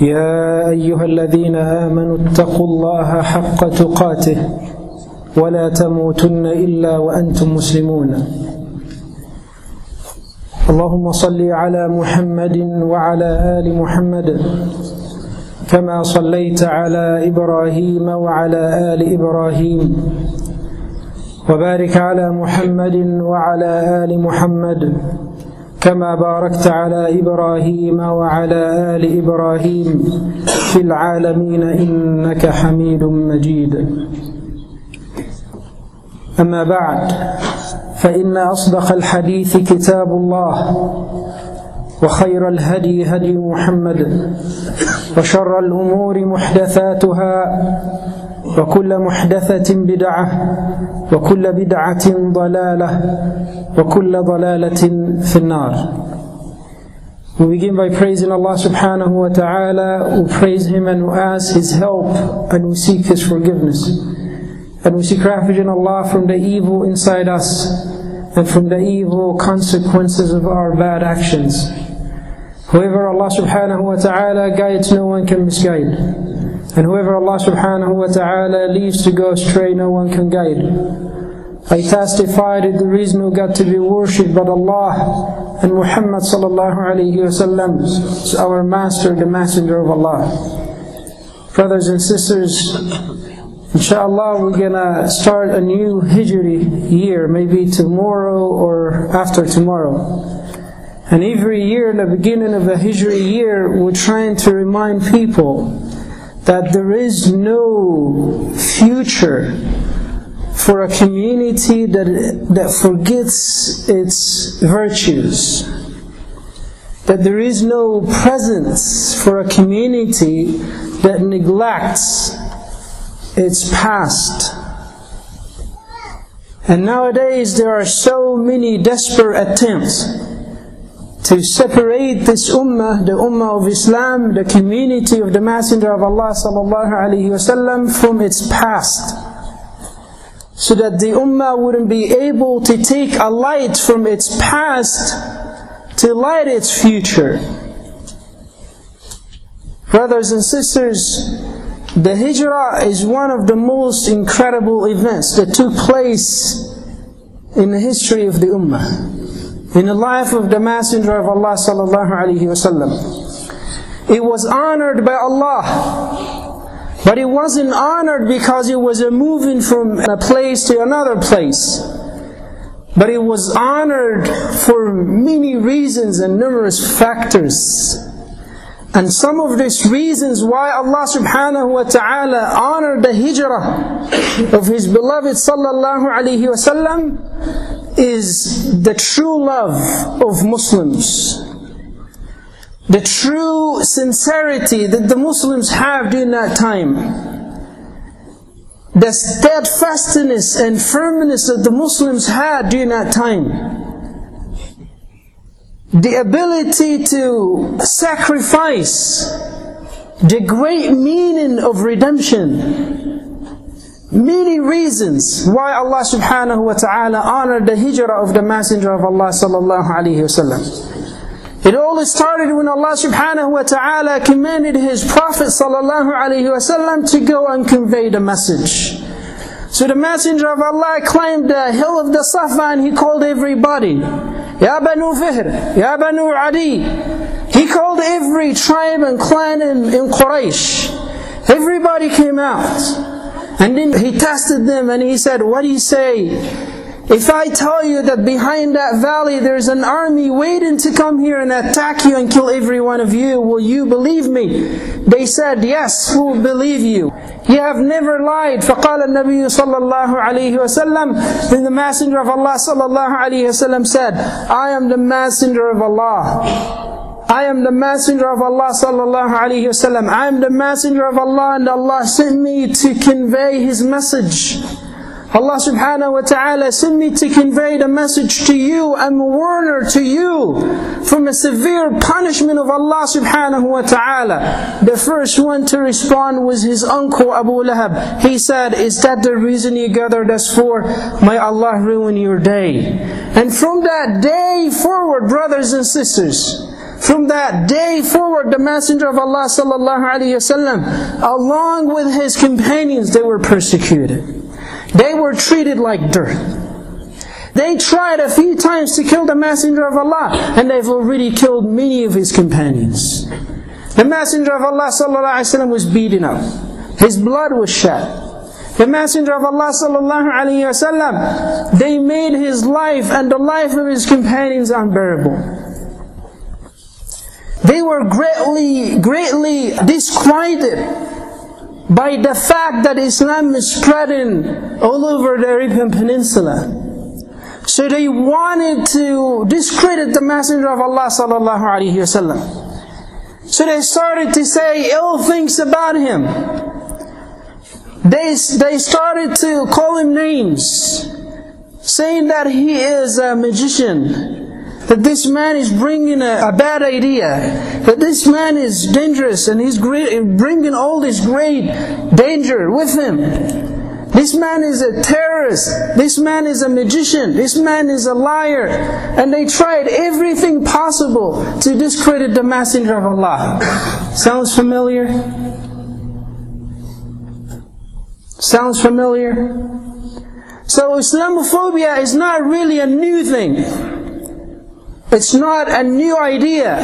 يا أيها الذين آمنوا اتقوا الله حق تقاته ولا تموتن إلا وأنتم مسلمون. اللهم صل على محمد وعلى آل محمد كما صليت على إبراهيم وعلى آل إبراهيم وبارك على محمد وعلى آل محمد كما باركت على إبراهيم وعلى آل إبراهيم في العالمين إنك حميد مجيد. أما بعد فإن أصدق الحديث كتاب الله وخير الهدي هدي محمد وشر الأمور محدثاتها وكل محدثة بدعة وكل بدعة ضلالة وكل ضلالة في النار We begin by praising Allah subhanahu wa ta'ala, we praise Him and we ask His help and we seek His forgiveness. And we seek refuge in Allah from the evil inside us and from the evil consequences of our bad actions. Whoever Allah subhanahu wa ta'ala guides, no one can misguide. And whoever Allah subhanahu wa ta'ala leaves to go astray, no one can guide. I testify that there is no God to be worshipped but Allah, and Muhammad sallallahu alayhi wasallam is our master, the messenger of Allah. Brothers and sisters, inshallah we're gonna start a new Hijri year, maybe tomorrow or after tomorrow. And every year, in the beginning of the Hijri year, we're trying to remind people that there is no future for a community that, that forgets its virtues. That there is no presence for a community that neglects its past. And nowadays there are so many desperate attempts to separate this ummah, the ummah of Islam, the community of the Messenger of Allah sallallahu alaihi wasallam from its past so that the ummah wouldn't be able to take a light from its past to light its future. Brothers and sisters, the hijrah is one of the most incredible events that took place in the history of the ummah, in the life of the Messenger of Allah sallallahu alaihi wasallam. It was honored by Allah but it wasn't honored because it was a moving from a place to another place. But it was honored for many reasons and numerous factors. And some of these reasons why Allah subhanahu wa ta'ala honored the hijrah of His beloved sallallahu alayhi wasallam is the true love of Muslims. The true sincerity that the Muslims have during that time, the steadfastness and firmness that the Muslims had during that time, the ability to sacrifice, the great meaning of redemption. Many reasons why Allah subhanahu wa ta'ala honored the hijrah of the Messenger of Allah sallallahu alayhi wasallam. It all started when Allah subhanahu wa ta'ala commanded His Prophet sallallahu alayhi wasallam to go and convey the message. So the Messenger of Allah climbed the hill of the Safa and he called everybody. Ya Banu Fihr, Ya Banu Adi. He called every tribe and clan in, in Quraysh. Everybody came out. And then he tested them and he said, What do you say? If I tell you that behind that valley there's an army waiting to come here and attack you and kill every one of you, will you believe me? They said, Yes, we will believe you. You have never lied. فقال النبي صلى الله عليه وسلم Then the Messenger of Allah صلى الله عليه وسلم said, I am the Messenger of Allah. I am the messenger of Allah sallallahu alayhi wasallam. I am the messenger of Allah and Allah sent me to convey His message. Allah subhanahu wa ta'ala sent me to convey the message to you. I'm a warner to you from a severe punishment of Allah subhanahu wa ta'ala. The first one to respond was his uncle Abu Lahab. He said, Is that the reason you gathered us for? May Allah ruin your day. And from that day forward, brothers and sisters, from that day forward, the Messenger of Allah sallallahu alaihi wasallam, along with his companions, they were persecuted. They were treated like dirt. They tried a few times to kill the Messenger of Allah, and they've already killed many of his companions. The Messenger of Allah وسلم, was beaten up. His blood was shed. The Messenger of Allah وسلم, they made his life and the life of his companions unbearable. They were greatly, greatly disquieted by the fact that Islam is spreading all over the Arabian Peninsula. So they wanted to discredit the Messenger of Allah sallallahu alaihi wasallam. So they started to say ill things about him. They, they started to call him names, saying that he is a magician, that this man is bringing a, a, bad idea, that this man is dangerous and he's bringing all this great danger with him. This man is a terrorist. This man is a magician. This man is a liar. And they tried everything possible to discredit the Messenger of Allah. Sounds familiar? Sounds familiar? So Islamophobia is not really a new thing. It's not a new idea.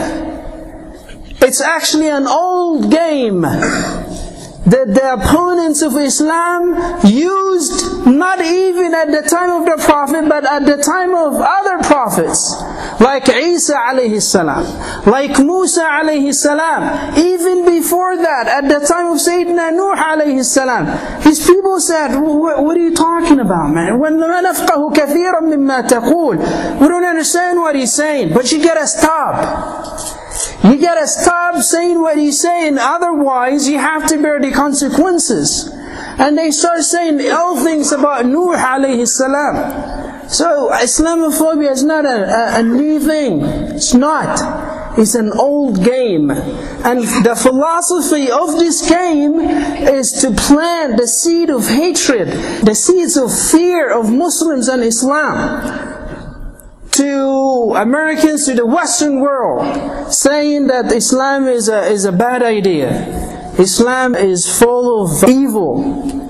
It's actually an old game that the opponents of Islam used not even at the time of the Prophet, but at the time of other prophets, like Isa alayhi salam, like Musa alayhi salam. Even before that, at the time of Sayyidina Nuh alayhi salam, his people said, what are you talking about, man? When We don't understand what he's saying, but you gotta stop. You gotta stop saying what he's saying, otherwise you have to bear the consequences. And they start saying ill things about Nuh alayhi salam. So Islamophobia is not a, a, a new thing. It's not. It's an old game. And the philosophy of this game is to plant the seed of hatred, the seeds of fear of Muslims and Islam to Americans, to the Western world, saying that Islam is a, is a bad idea. Islam is full of evil.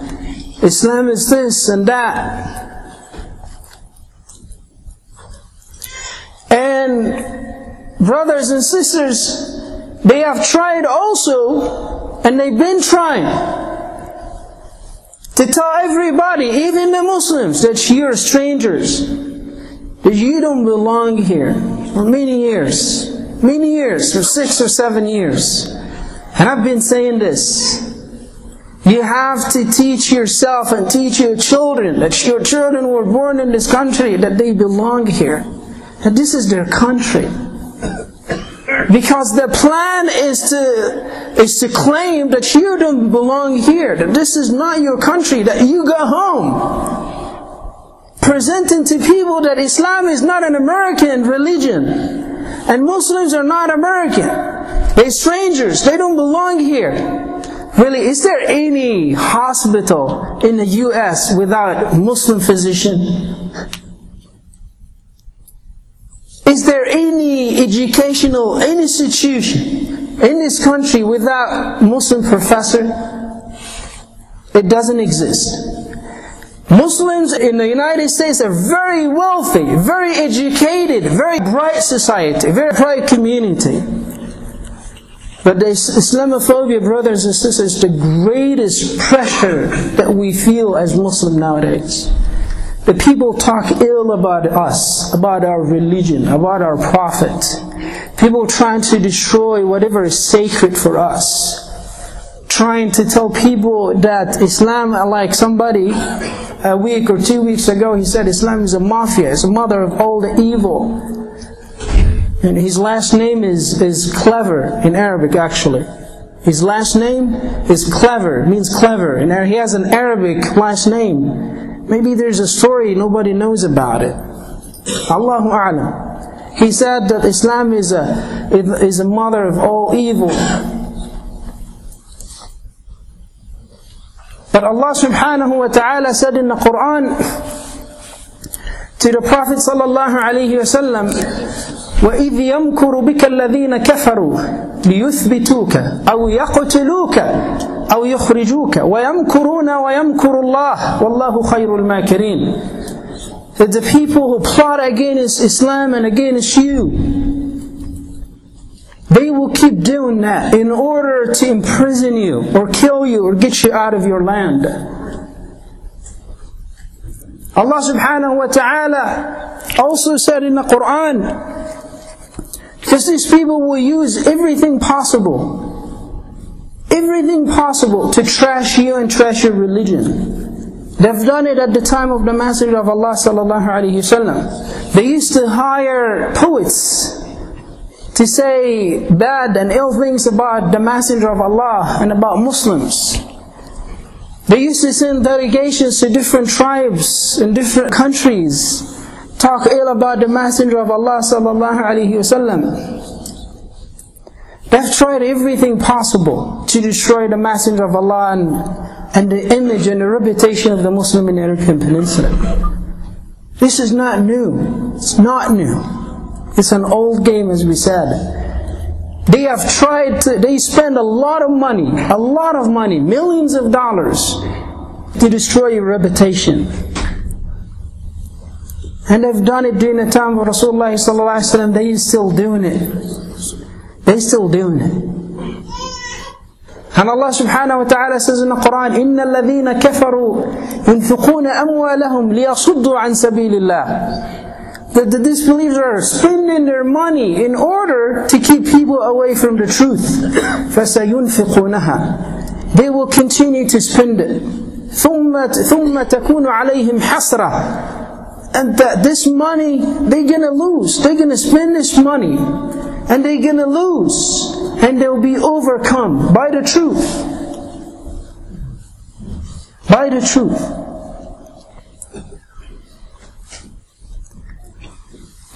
Islam is this and that. And brothers and sisters, they have tried also, and they've been trying to tell everybody, even the Muslims, that you're strangers that you don't belong here for many years. Many years, for six or seven years. And I've been saying this. You have to teach yourself and teach your children that your children were born in this country, that they belong here. That this is their country. Because the plan is to, is to claim that you don't belong here, that this is not your country, that you go home presenting to people that Islam is not an American religion and Muslims are not American. They're strangers. They don't belong here. Really, is there any hospital in the US without Muslim physician? Is there any educational institution in this country without Muslim professor? It doesn't exist. Muslims in the United States are very wealthy, very educated, very bright society, very bright community. But the Islamophobia, brothers and sisters, is the greatest pressure that we feel as Muslim nowadays. The people talk ill about us, about our religion, about our prophet. People trying to destroy whatever is sacred for us. Trying to tell people that Islam, like somebody a week or two weeks ago, he said Islam is a mafia, it's a mother of all the evil. And his last name is, is clever in Arabic actually. His last name is clever, means clever. And he has an Arabic last name. Maybe there's a story nobody knows about it. Allahu A'lam. He said that Islam is a, is a mother of all evil. But Allah subhanahu wa ta'ala said in the Quran to the Prophet sallallahu alayhi wa sallam, وَإِذْ يَمْكُرُ بِكَ الَّذِينَ كَفَرُوا لِيُثْبِتُوكَ أَوْ يَقْتُلُوكَ أَوْ يُخْرِجُوكَ وَيَمْكُرُونَ وَيَمْكُرُ اللَّهُ وَاللَّهُ خَيْرُ الْمَاكِرِينَ That the people who plot against Islam and against you, they will keep doing that in order to imprison you or kill you or get you out of your land. Allah subhanahu wa ta'ala also said in the Quran, because these people will use everything possible, everything possible to trash you and trash your religion. They've done it at the time of the Messenger of Allah sallallahu alaihi wasallam. They used to hire poets to say bad and ill things about the Messenger of Allah and about Muslims. They used to send delegations to different tribes in different countries, talk ill about the Messenger of Allah sallallahu alaihi wasallam. They've tried everything possible to destroy the Messenger of Allah and, and the image and the reputation of the Muslim in the Arabian Peninsula. This is not new. It's not new. It's an old game, as we said. They have tried to, they spend a lot of money, a lot of money, millions of dollars to destroy your reputation. And they've done it during the time of Rasulullah they are still doing it. They still doing it. And Allah subhanahu wa ta'ala says in the Quran, إِنَّ الَّذِينَ كَفَرُوا يُنْفِقُونَ أَمْوَالَهُم لِيَصُدُّوا عَن سَبِيلِ اللَّهِ that the disbelievers are spending their money in order to keep people away from the truth. فَسَيُنْفِقُونَهَا They will continue to spend it. ثُمَّ, ثُمَّ تَكُونُ عَلَيْهِمْ حَسْرَةً And that this money, they're gonna lose. They're gonna spend this money. And they're gonna lose. And they'll be overcome by the truth. By the truth.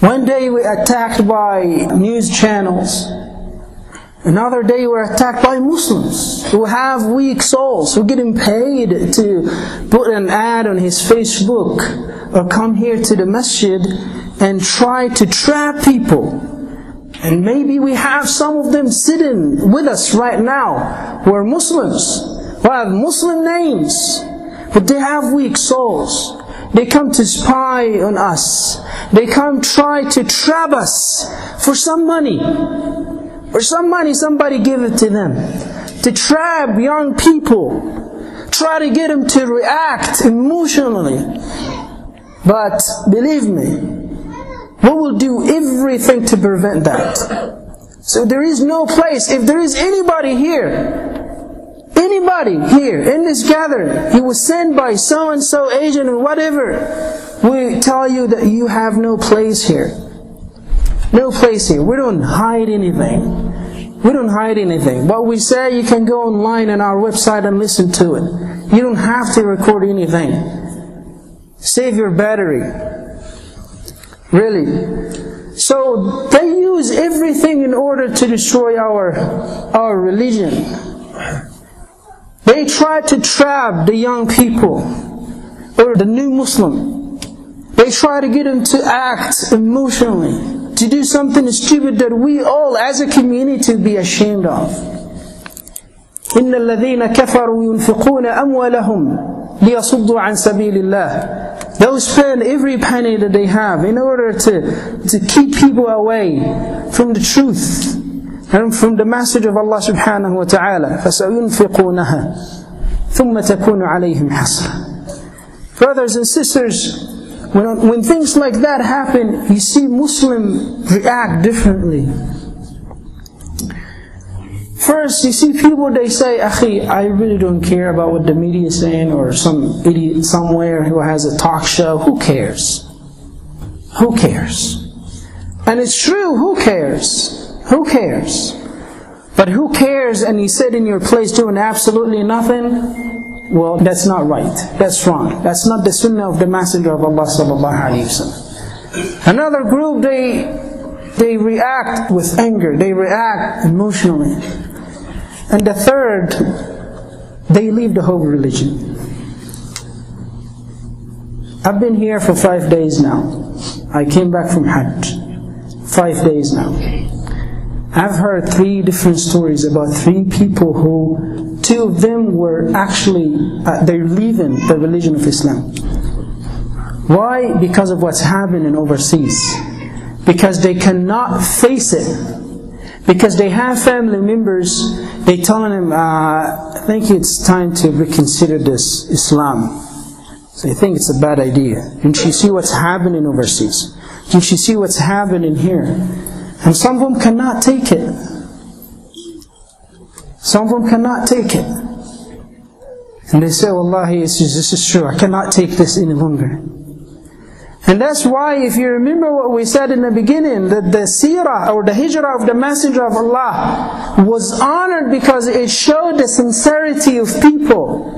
One day we are attacked by news channels. Another day we're attacked by Muslims who have weak souls, who are getting paid to put an ad on his Facebook or come here to the masjid and try to trap people. And maybe we have some of them sitting with us right now who are Muslims, who have Muslim names, but they have weak souls. They come to spy on us. They come try to trap us for some money. For some money, somebody give it to them. To trap young people. Try to get them to react emotionally. But believe me, we will do everything to prevent that. So there is no place, if there is anybody here Anybody here in this gathering, he was sent by so and so agent or whatever, we tell you that you have no place here. No place here. We don't hide anything. We don't hide anything. What we say, you can go online on our website and listen to it. You don't have to record anything. Save your battery. Really. So they use everything in order to destroy our, our religion. They try to trap the young people or the new Muslim. They try to get them to act emotionally, to do something stupid that we all as a community be ashamed of. إن الذين كفروا ينفقون أموالهم ليصدوا عن سبيل الله They'll spend every penny that they have in order to, to keep people away from the truth and from the message of Allah subhanahu wa ta'ala فَسَيُنْفِقُونَهَا ثُمَّ تَكُونُ عَلَيْهِمْ حَسْرًا Brothers and sisters, when, when things like that happen, you see Muslim react differently. First, you see people, they say, Akhi, I really don't care about what the media is saying or some idiot somewhere who has a talk show. Who cares? Who cares? And it's true, who cares? Who cares? But who cares and you sit in your place doing absolutely nothing? Well, that's not right. That's wrong. That's not the sunnah of the Messenger of Allah. Another group, they they react with anger. They react emotionally. And the third, they leave the whole religion. I've been here for five days now. I came back from Hajj. Five days now. I've heard three different stories about three people who, two of them were actually, uh, they're leaving the religion of Islam. Why? Because of what's happening overseas. Because they cannot face it. Because they have family members, they telling him, uh, I think it's time to reconsider this Islam. So think it's a bad idea. And she see what's happening overseas. And she see what's happening here. And some of them cannot take it. Some of them cannot take it. And they say, Wallahi, this is true. I cannot take this any longer. And that's why, if you remember what we said in the beginning, that the seerah or the hijrah of the Messenger of Allah was honored because it showed the sincerity of people.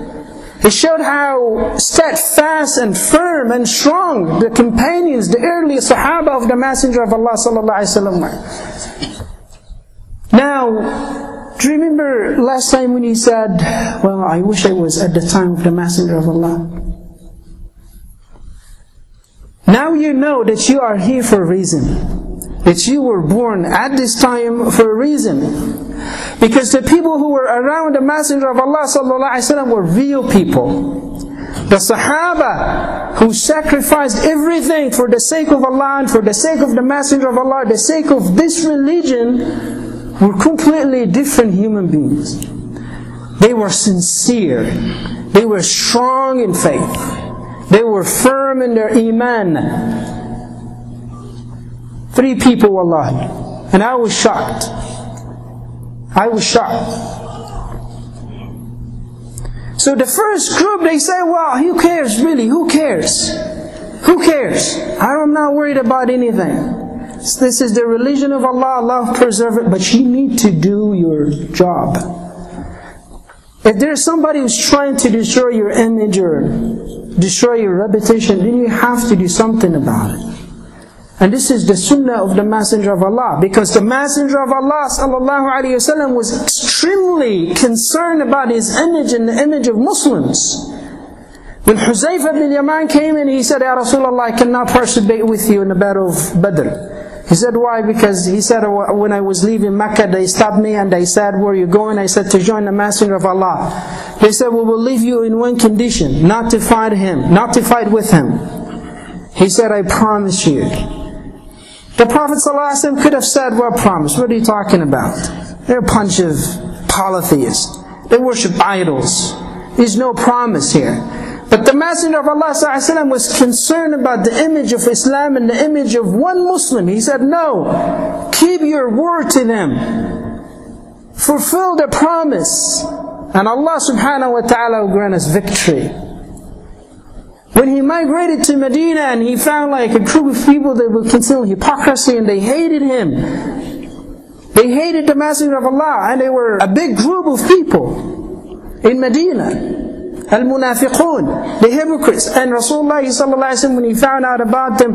It showed how steadfast and firm and strong the companions, the early Sahaba of the Messenger of Allah sallallahu. Now, do you remember last time when he said, "Well, I wish I was at the time of the Messenger of Allah." Now you know that you are here for a reason. That you were born at this time for a reason. Because the people who were around the Messenger of Allah وسلم, were real people. The Sahaba who sacrificed everything for the sake of Allah and for the sake of the Messenger of Allah, the sake of this religion, were completely different human beings. They were sincere. They were strong in faith. They were firm in their iman. Three people, wallahi. And I was shocked. I was shocked. So the first group, they say, well, who cares really? Who cares? Who cares? I'm not worried about anything. This is the religion of Allah, Allah preserve it, but you need to do your job. If there's somebody who's trying to destroy your image or destroy your reputation, then you have to do something about it. And this is the sunnah of the Messenger of Allah. Because the Messenger of Allah وسلم, was extremely concerned about his image and the image of Muslims. When Huzaifa bin Yaman came in, he said, Ya Rasulullah, I cannot participate with you in the battle of Badr. He said, why? Because he said, when I was leaving Mecca, they stopped me and they said, where are you going? I said, to join the Messenger of Allah. They said, we will leave you in one condition, not to fight him, not to fight with him. He said, I promise you. The Prophet ﷺ could have said, What promise? What are you talking about? They're a bunch of polytheists. They worship idols. There's no promise here. But the Messenger of Allah was concerned about the image of Islam and the image of one Muslim. He said, No, keep your word to them. Fulfill the promise. And Allah subhanahu wa ta'ala will grant us victory. When he migrated to Medina and he found like a group of people that were concealing hypocrisy and they hated him. They hated the Messenger of Allah and they were a big group of people in Medina. Al-Munafiqun, the hypocrites. And Rasulullah when he found out about them,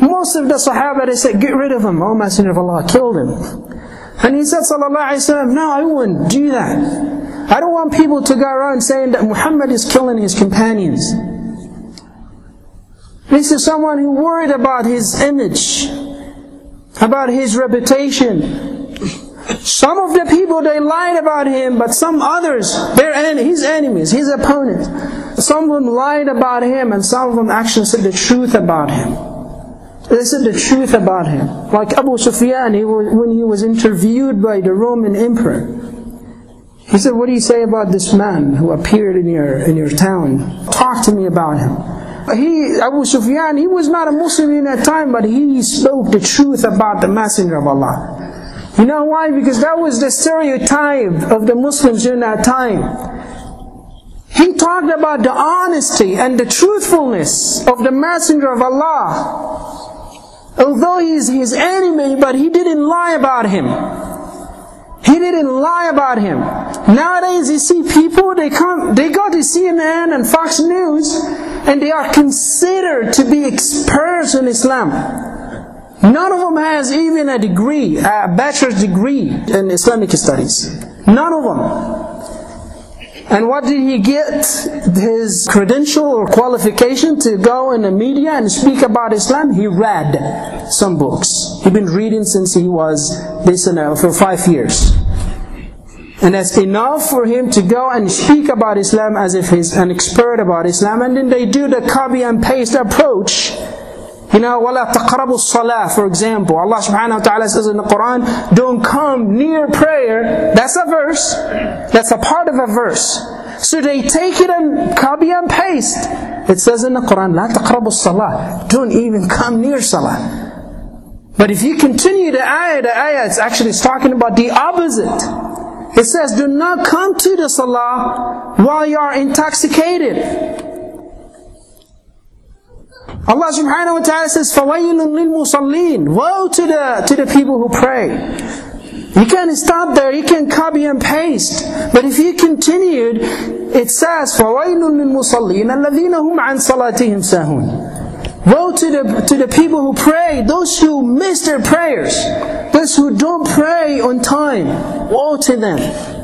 most of the Sahaba they said, get rid of him. Oh Messenger of Allah, kill him. And he said, Sallallahu Alaihi Wasallam, no, I wouldn't do that. I don't want people to go around saying that Muhammad is killing his companions. This is someone who worried about his image, about his reputation. Some of the people they lied about him, but some others, they're his enemies, his opponents. Some of them lied about him, and some of them actually said the truth about him. They said the truth about him. Like Abu Sufyan, he was, when he was interviewed by the Roman emperor, he said, "What do you say about this man who appeared in your in your town? Talk to me about him." he, Abu Sufyan, he was not a Muslim in that time, but he spoke the truth about the Messenger of Allah. You know why? Because that was the stereotype of the Muslims in that time. He talked about the honesty and the truthfulness of the Messenger of Allah. Although he's his enemy, but he didn't lie about him. He didn't lie about him. Nowadays, you see people, they come, they go to CNN and Fox News, and they are considered to be experts in Islam. None of them has even a degree, a bachelor's degree in Islamic studies. None of them. And what did he get? His credential or qualification to go in the media and speak about Islam? He read some books. He'd been reading since he was this and that for five years. And that's enough for him to go and speak about Islam as if he's an expert about Islam. And then they do the copy and paste approach you know, وَلَا تَقْرَبُوا الصَّلَاةِ For example, Allah subhanahu wa ta'ala says in the Quran, don't come near prayer. That's a verse. That's a part of a verse. So they take it and copy and paste. It says in the Quran, لَا تَقْرَبُوا الصَّلَاةِ Don't even come near salah. But if you continue the ayah, the ayah it's actually talking about the opposite. It says, do not come to the salah while you are intoxicated. Allah subhanahu wa ta'ala says, فَوَيْلٌ لِلْمُصَلِّينَ Woe to the, to the people who pray. You can't stop there, you can copy and paste. But if you continued, it says, فَوَيْلٌ لِلْمُصَلِّينَ الَّذِينَ هُمْ عَنْ صَلَاتِهِمْ سَاهُونَ Woe to the, to the people who pray, those who miss their prayers, those who don't pray on time. Woe to them.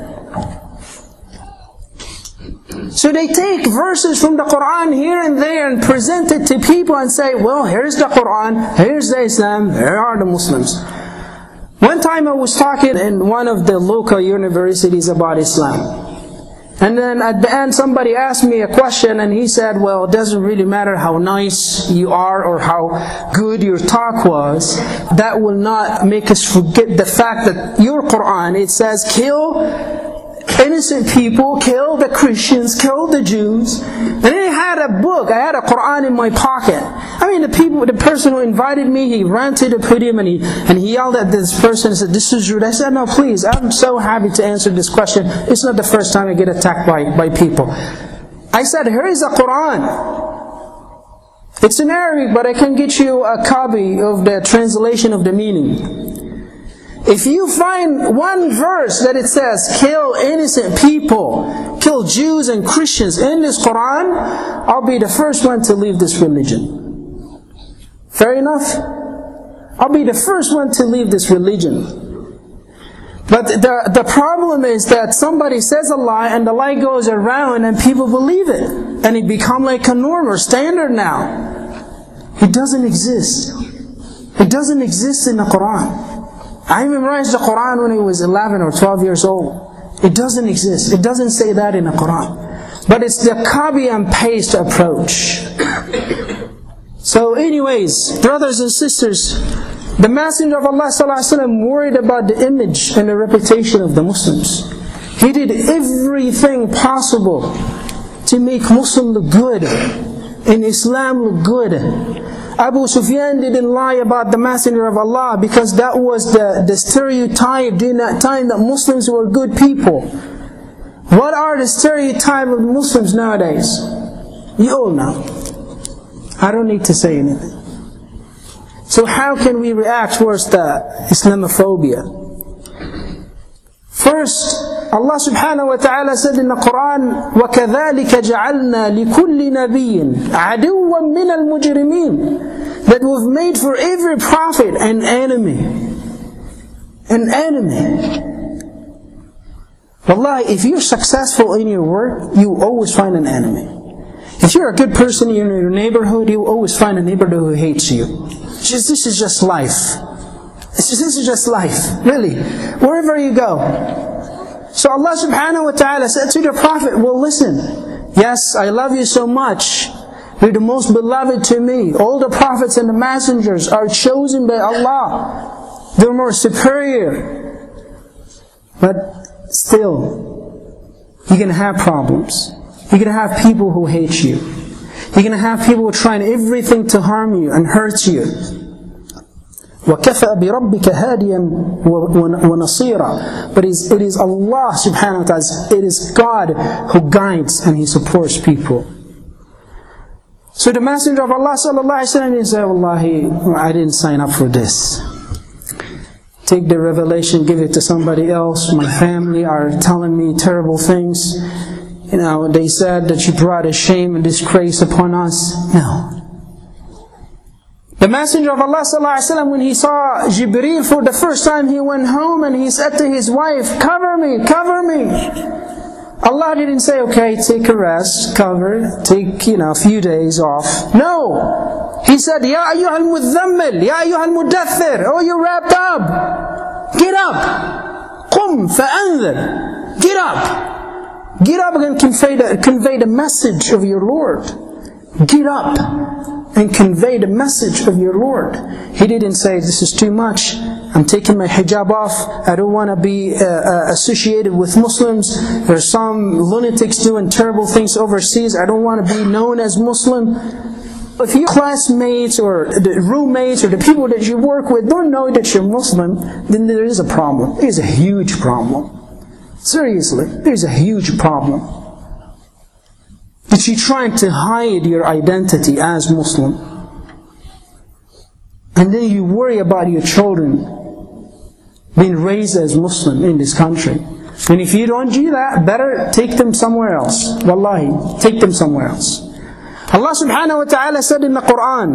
So they take verses from the Quran here and there and present it to people and say, well, here's the Quran, here's the Islam, here are the Muslims. One time I was talking in one of the local universities about Islam. And then at the end, somebody asked me a question, and he said, Well, it doesn't really matter how nice you are or how good your talk was. That will not make us forget the fact that your Quran, it says, kill innocent people, killed the Christians, killed the Jews. And then I had a book, I had a Quran in my pocket. I mean, the people, the person who invited me, he ran to the podium and he, and he yelled at this person and said, this is rude. I said, no, please, I'm so happy to answer this question. It's not the first time I get attacked by, by people. I said, here is a Quran. It's in Arabic, but I can get you a copy of the translation of the meaning. If you find one verse that it says, kill innocent people, kill Jews and Christians in this Quran, I'll be the first one to leave this religion. Fair enough? I'll be the first one to leave this religion. But the, the problem is that somebody says a lie and the lie goes around and people believe it. And it become like a norm or standard now. It doesn't exist. It doesn't exist in the Quran. I memorized the Quran when I was 11 or 12 years old. It doesn't exist. It doesn't say that in the Quran. But it's the copy and paste approach. So anyways, brothers and sisters, the Messenger of Allah ﷺ worried about the image and the reputation of the Muslims. He did everything possible to make Muslim look good and Islam look good. Abu Sufyan didn't lie about the Messenger of Allah because that was the, the stereotype during that time that Muslims were good people. What are the stereotype of Muslims nowadays? You all know. I don't need to say anything. So how can we react towards the Islamophobia? First, Allah subhanahu wa ta'ala said in the Quran, وَكَذَلِكَ جَعَلْنَا لِكُلِّ نَبِيٍّ عَدُوًّا مِنَ الْمُجْرِمِينَ That we've made for every prophet an enemy. An enemy. Wallahi, if you're successful in your work, you always find an enemy. If you're a good person in your neighborhood, you always find a neighbor who hates you. Just, this is just life. This is just life, really. Wherever you go. so Allah subhanahu wa ta'ala said to the Prophet, Well, listen, yes, I love you so much. You're the most beloved to me. All the prophets and the messengers are chosen by Allah. They're more superior. But still, you're going to have problems. You're going to have people who hate you. You're going to have people trying everything to harm you and hurt you. وَكَفَى بِرَبِّكَ هَادِيًا وَنَصِيرًا But it is, it is Allah subhanahu wa ta'ala, it is God who guides and He supports people. So the Messenger of Allah sallallahu alaihi wasallam said, Wallahi, I didn't sign up for this. Take the revelation, give it to somebody else. My family are telling me terrible things. You know, they said that you brought a shame and disgrace upon us. No. The Messenger of Allah وسلم, when he saw Jibreel for the first time, he went home and he said to his wife, Cover me, cover me. Allah didn't say, okay, take a rest, cover, take, you know, a few days off. No! He said, Ya ayyuhal mudhammil, Ya ayyuhal mudathir, oh you wrapped up. Get up. Qum fa'anzir. Get up. Get up and convey the, convey the message of your Lord. Get up And convey the message of your Lord. He didn't say, This is too much. I'm taking my hijab off. I don't want to be uh, uh, associated with Muslims. There's some lunatics doing terrible things overseas. I don't want to be known as Muslim. If your classmates or the roommates or the people that you work with don't know that you're Muslim, then there is a problem. There's a huge problem. Seriously, there's a huge problem. That you're trying to hide your identity as Muslim. And then you worry about your children being raised as Muslim in this country. And if you don't do that, better take them somewhere else. Wallahi, take them somewhere else. Allah subhanahu wa ta'ala said in the Quran,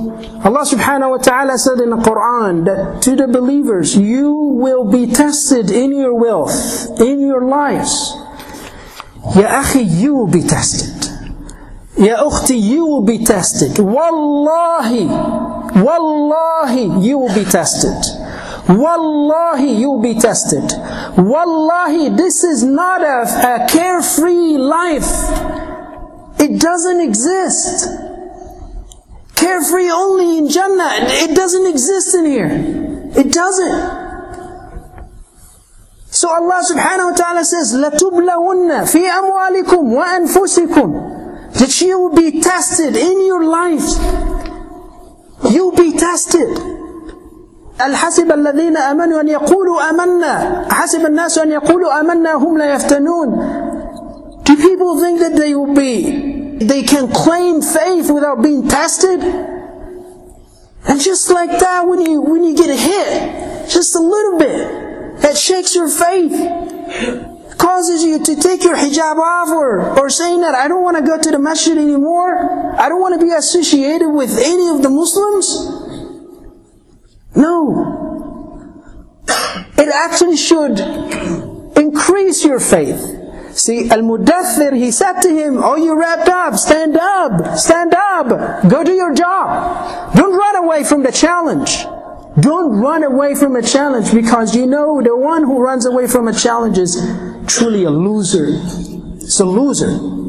Allah subhanahu wa ta'ala said in the Quran that to the believers, you will be tested in your wealth, in your lives. Ya akhi, you will be tested. Ya ukhti, you will be tested. Wallahi, wallahi, you will be tested. Wallahi, you will be tested. Wallahi, this is not a, a carefree life. It doesn't exist carefree only in Jannah. It doesn't exist in here. It doesn't. So Allah subhanahu wa ta'ala says, لَتُبْلَوُنَّ فِي أَمْوَالِكُمْ وَأَنفُسِكُمْ That you will be tested in your lives. You'll be tested. الحسب الذين آمنوا أن يقولوا آمنا حسب الناس أن يقولوا آمنا هم لا يفتنون Do people think that they will be they can claim faith without being tested. And just like that, when you, when you get a hit, just a little bit, that shakes your faith, causes you to take your hijab off or, or saying that I don't want to go to the masjid anymore. I don't want to be associated with any of the Muslims. No. It actually should increase your faith. See, Al-Mudathir, he said to him, Oh, you wrapped up, stand up, stand up, go do your job. Don't run away from the challenge. Don't run away from a challenge because you know the one who runs away from a challenge is truly a loser. It's a loser.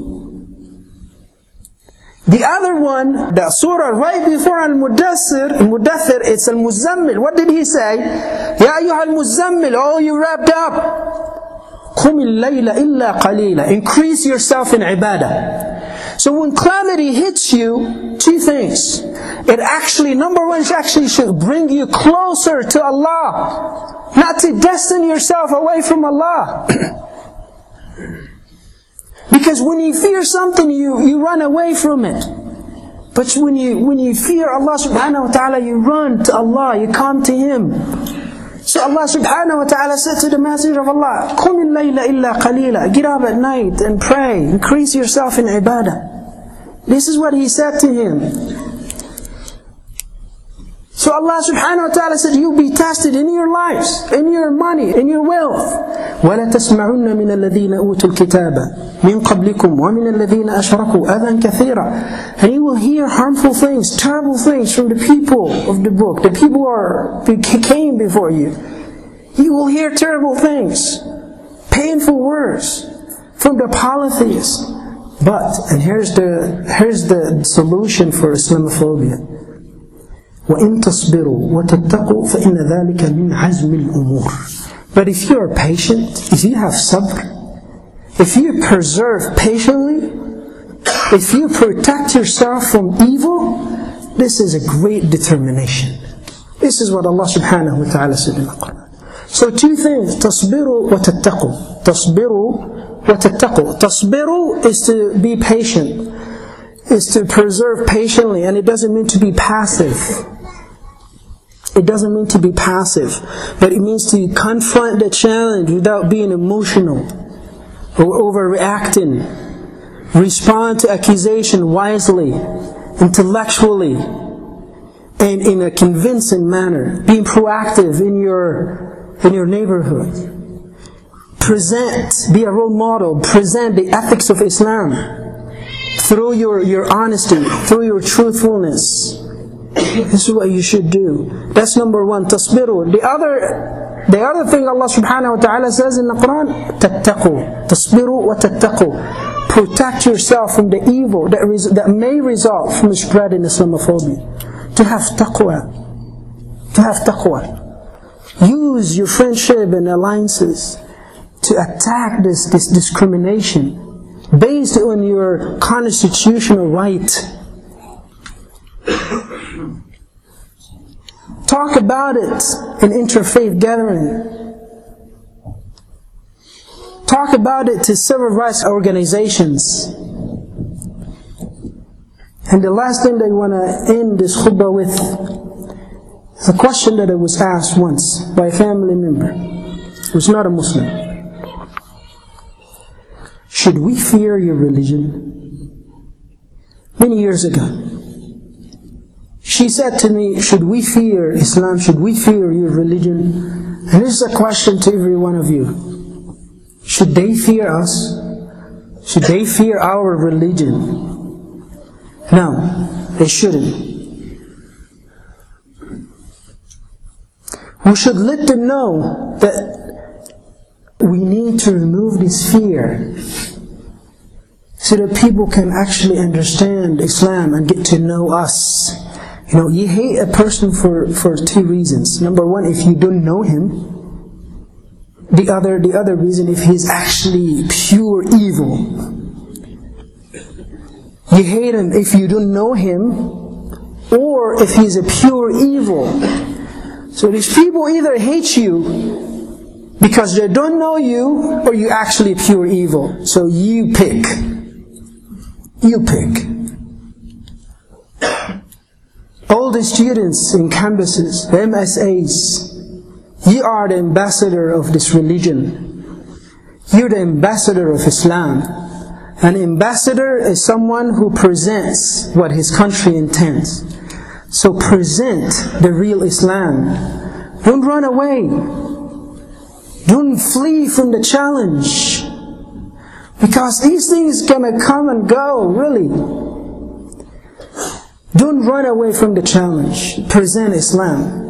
The other one, the surah right before Al-Mudathir, Al-Mudathir, it's Al-Muzammil. What did he say? Ya ayyuha al-Muzammil, oh you wrapped up. قُمِ اللَّيْلَ إِلَّا قَلِيلًا Increase yourself in ibadah. So when calamity hits you, two things. It actually, number one, it actually should bring you closer to Allah. Not to destine yourself away from Allah. because when you fear something, you, you run away from it. But when you, when you fear Allah subhanahu wa ta'ala, you run to Allah, you come to Him. So Allah subhanahu wa ta'ala said to the Messenger of Allah, قُمِ اللَّيْلَ إِلَّا قَلِيلًا Get up at night and pray. Increase yourself in ibadah. This is what he said to him. So Allah subhanahu wa ta'ala said, you'll be tested in your lives, in your money, in your wealth. وَلَا تَسْمَعُنَّ مِنَ الَّذِينَ أُوتُوا الْكِتَابَ مِنْ قَبْلِكُمْ وَمِنَ الَّذِينَ أَشْرَكُوا أَذًا كَثِيرًا And you will hear harmful things, terrible things from the people of the book, the people who are, who came before you. You will hear terrible things, painful words from the polytheists. But, and here's the, here's the solution for Islamophobia. وَإِن تَصْبِرُوا وَتَتَّقُوا فَإِنَّ ذَلِكَ مِنْ عَزْمِ الْأُمُورِ But if you are patient, if you have sabr, if you persevere patiently, if you protect yourself from evil, this is a great determination. This is what Allah subhanahu wa ta'ala said in the Quran. So two things, تصبروا وتتقوا. تصبروا وتتقوا. تصبروا is to be patient, is to preserve patiently, and it doesn't mean to be passive. It doesn't mean to be passive, but it means to confront the challenge without being emotional or overreacting. Respond to accusation wisely, intellectually, and in a convincing manner. Being proactive in your in your neighborhood. Present, be a role model, present the ethics of Islam through your, your honesty, through your truthfulness. This is what you should do. That's number one, tasbiru. The other the other thing Allah subhanahu wa ta'ala says in the Quran, tattaqu. Tasbiru wa tattaqu. Protect yourself from the evil that, res- that may result from spreading Islamophobia. To have taqwa. To have taqwa. Use your friendship and alliances to attack this, this discrimination based on your constitutional right Talk about it in interfaith gathering. Talk about it to civil rights organizations. And the last thing that I want to end this khutbah with is a question that I was asked once by a family member who's not a Muslim. Should we fear your religion? Many years ago. She said to me, Should we fear Islam? Should we fear your religion? And this is a question to every one of you. Should they fear us? Should they fear our religion? No, they shouldn't. We should let them know that we need to remove this fear so that people can actually understand Islam and get to know us. You know, you hate a person for, for two reasons. Number one, if you don't know him. The other, the other reason, if he's actually pure evil. You hate him if you don't know him, or if he's a pure evil. So these people either hate you because they don't know you, or you're actually pure evil. So you pick. You pick all the students in campuses, MSAs, you are the ambassador of this religion. You're the ambassador of Islam. An ambassador is someone who presents what his country intends. So present the real Islam. Don't run away. Don't flee from the challenge. Because these things gonna come and go, really. Don't run away from the challenge. Present Islam.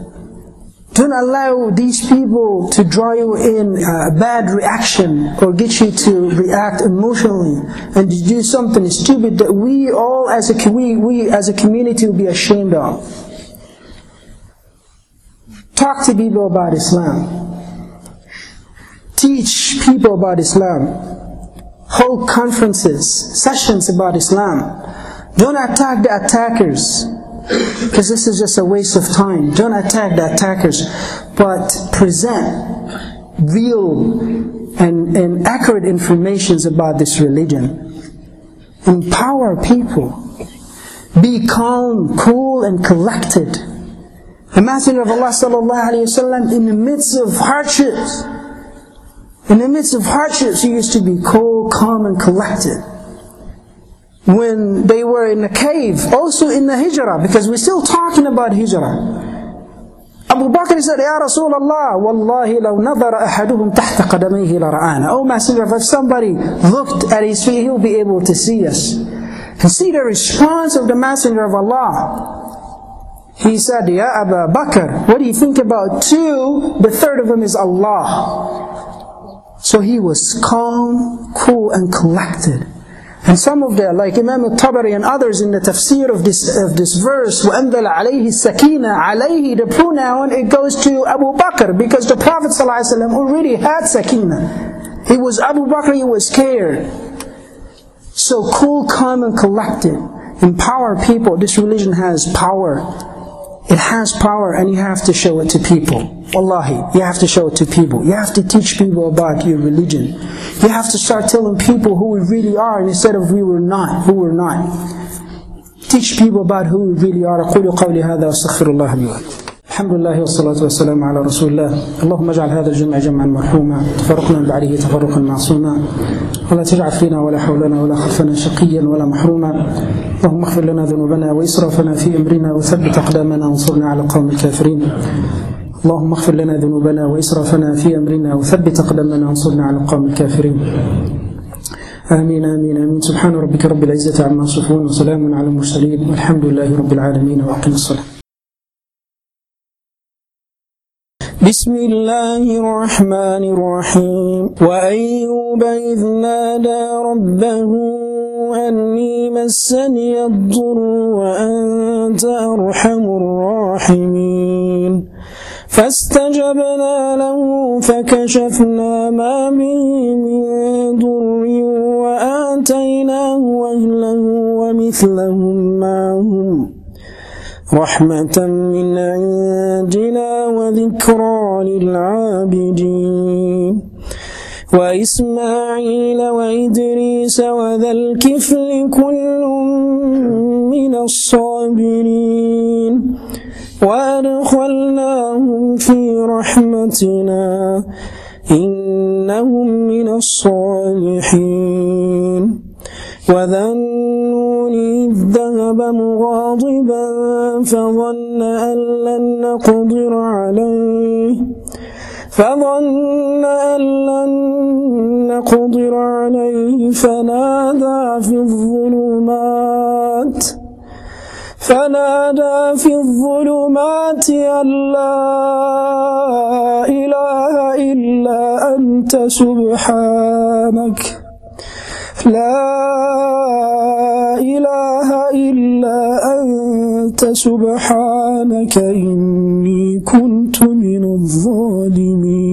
Don't allow these people to draw you in a bad reaction or get you to react emotionally and to do something stupid that we all as a we, we as a community will be ashamed of. Talk to people about Islam. Teach people about Islam. Hold conferences, sessions about Islam. Don't attack the attackers. Because this is just a waste of time. Don't attack the attackers. But present real and, and accurate informations about this religion. Empower people. Be calm, cool, and collected. The Messenger of Allah sallallahu in the midst of hardships, in the midst of hardships, he used to be cool, calm, and collected when they were in the cave, also in the hijrah, because we're still talking about hijrah. Abu Bakr said, Ya Rasulullah, Wallahi law nadara ahaduhum tahta qadamayhi lara'ana. Oh Messenger, if somebody looked at his feet, he'll be able to see us. And see the response of the Messenger of Allah. He said, Ya Abu Bakr, what do you think about two? The third of them is Allah. So he was calm, cool, and collected. And some of the, like Imam al-Tabari and others in the tafsir of this, of this verse, وَأَنْزَلَ عَلَيْهِ sakina عَلَيْهِ The pronoun, it goes to Abu Bakr because the Prophet ﷺ already had sakina. He was Abu Bakr, he was scared. So cool, calm and collected. Empower people. This religion has power. It has power and you have to show it to people. Wallahi, you have to show it to people. You have to teach people about your religion. You have to start telling people who we really are instead of we were not, who we're not. Teach people about who we really are. الحمد لله والصلاة والسلام على رسول الله اللهم اجعل هذا الجمع جمعا مرحوما تفرقنا بعده تفرقا معصوما. ولا تجعل فينا ولا حولنا ولا خلفنا شقيا ولا محروما. اللهم اغفر لنا ذنوبنا وإسرافنا في أمرنا وثبت أقدامنا وانصرنا على القوم الكافرين. اللهم اغفر لنا ذنوبنا وإسرافنا في أمرنا وثبت أقدامنا وانصرنا على القوم الكافرين. آمين آمين آمين. سبحان ربك رب العزة عما يصفون وسلام على المرسلين والحمد لله رب العالمين. وأقم الصلاة. بسم الله الرحمن الرحيم. وأيوب إذ نادى ربه أني مسني الضر وأنت أرحم الراحمين. فاستجبنا له فكشفنا ما به من ضر وآتيناه أهله ومثلهم معهم. رحمة من عندنا وذكرى للعابدين. وإسماعيل وإدريس وذا الكفل كل من الصابرين. وأدخلناهم في رحمتنا إنهم من الصالحين. وذا إذ ذهب مغاضبا فظن أن لن نقدر عليه فظن أن لن نقدر عليه فنادى في الظلمات فنادى في الظلمات أن لا إله إلا أنت سبحانك لا إله إلا أنت سبحانك إني كنت من الظالمين.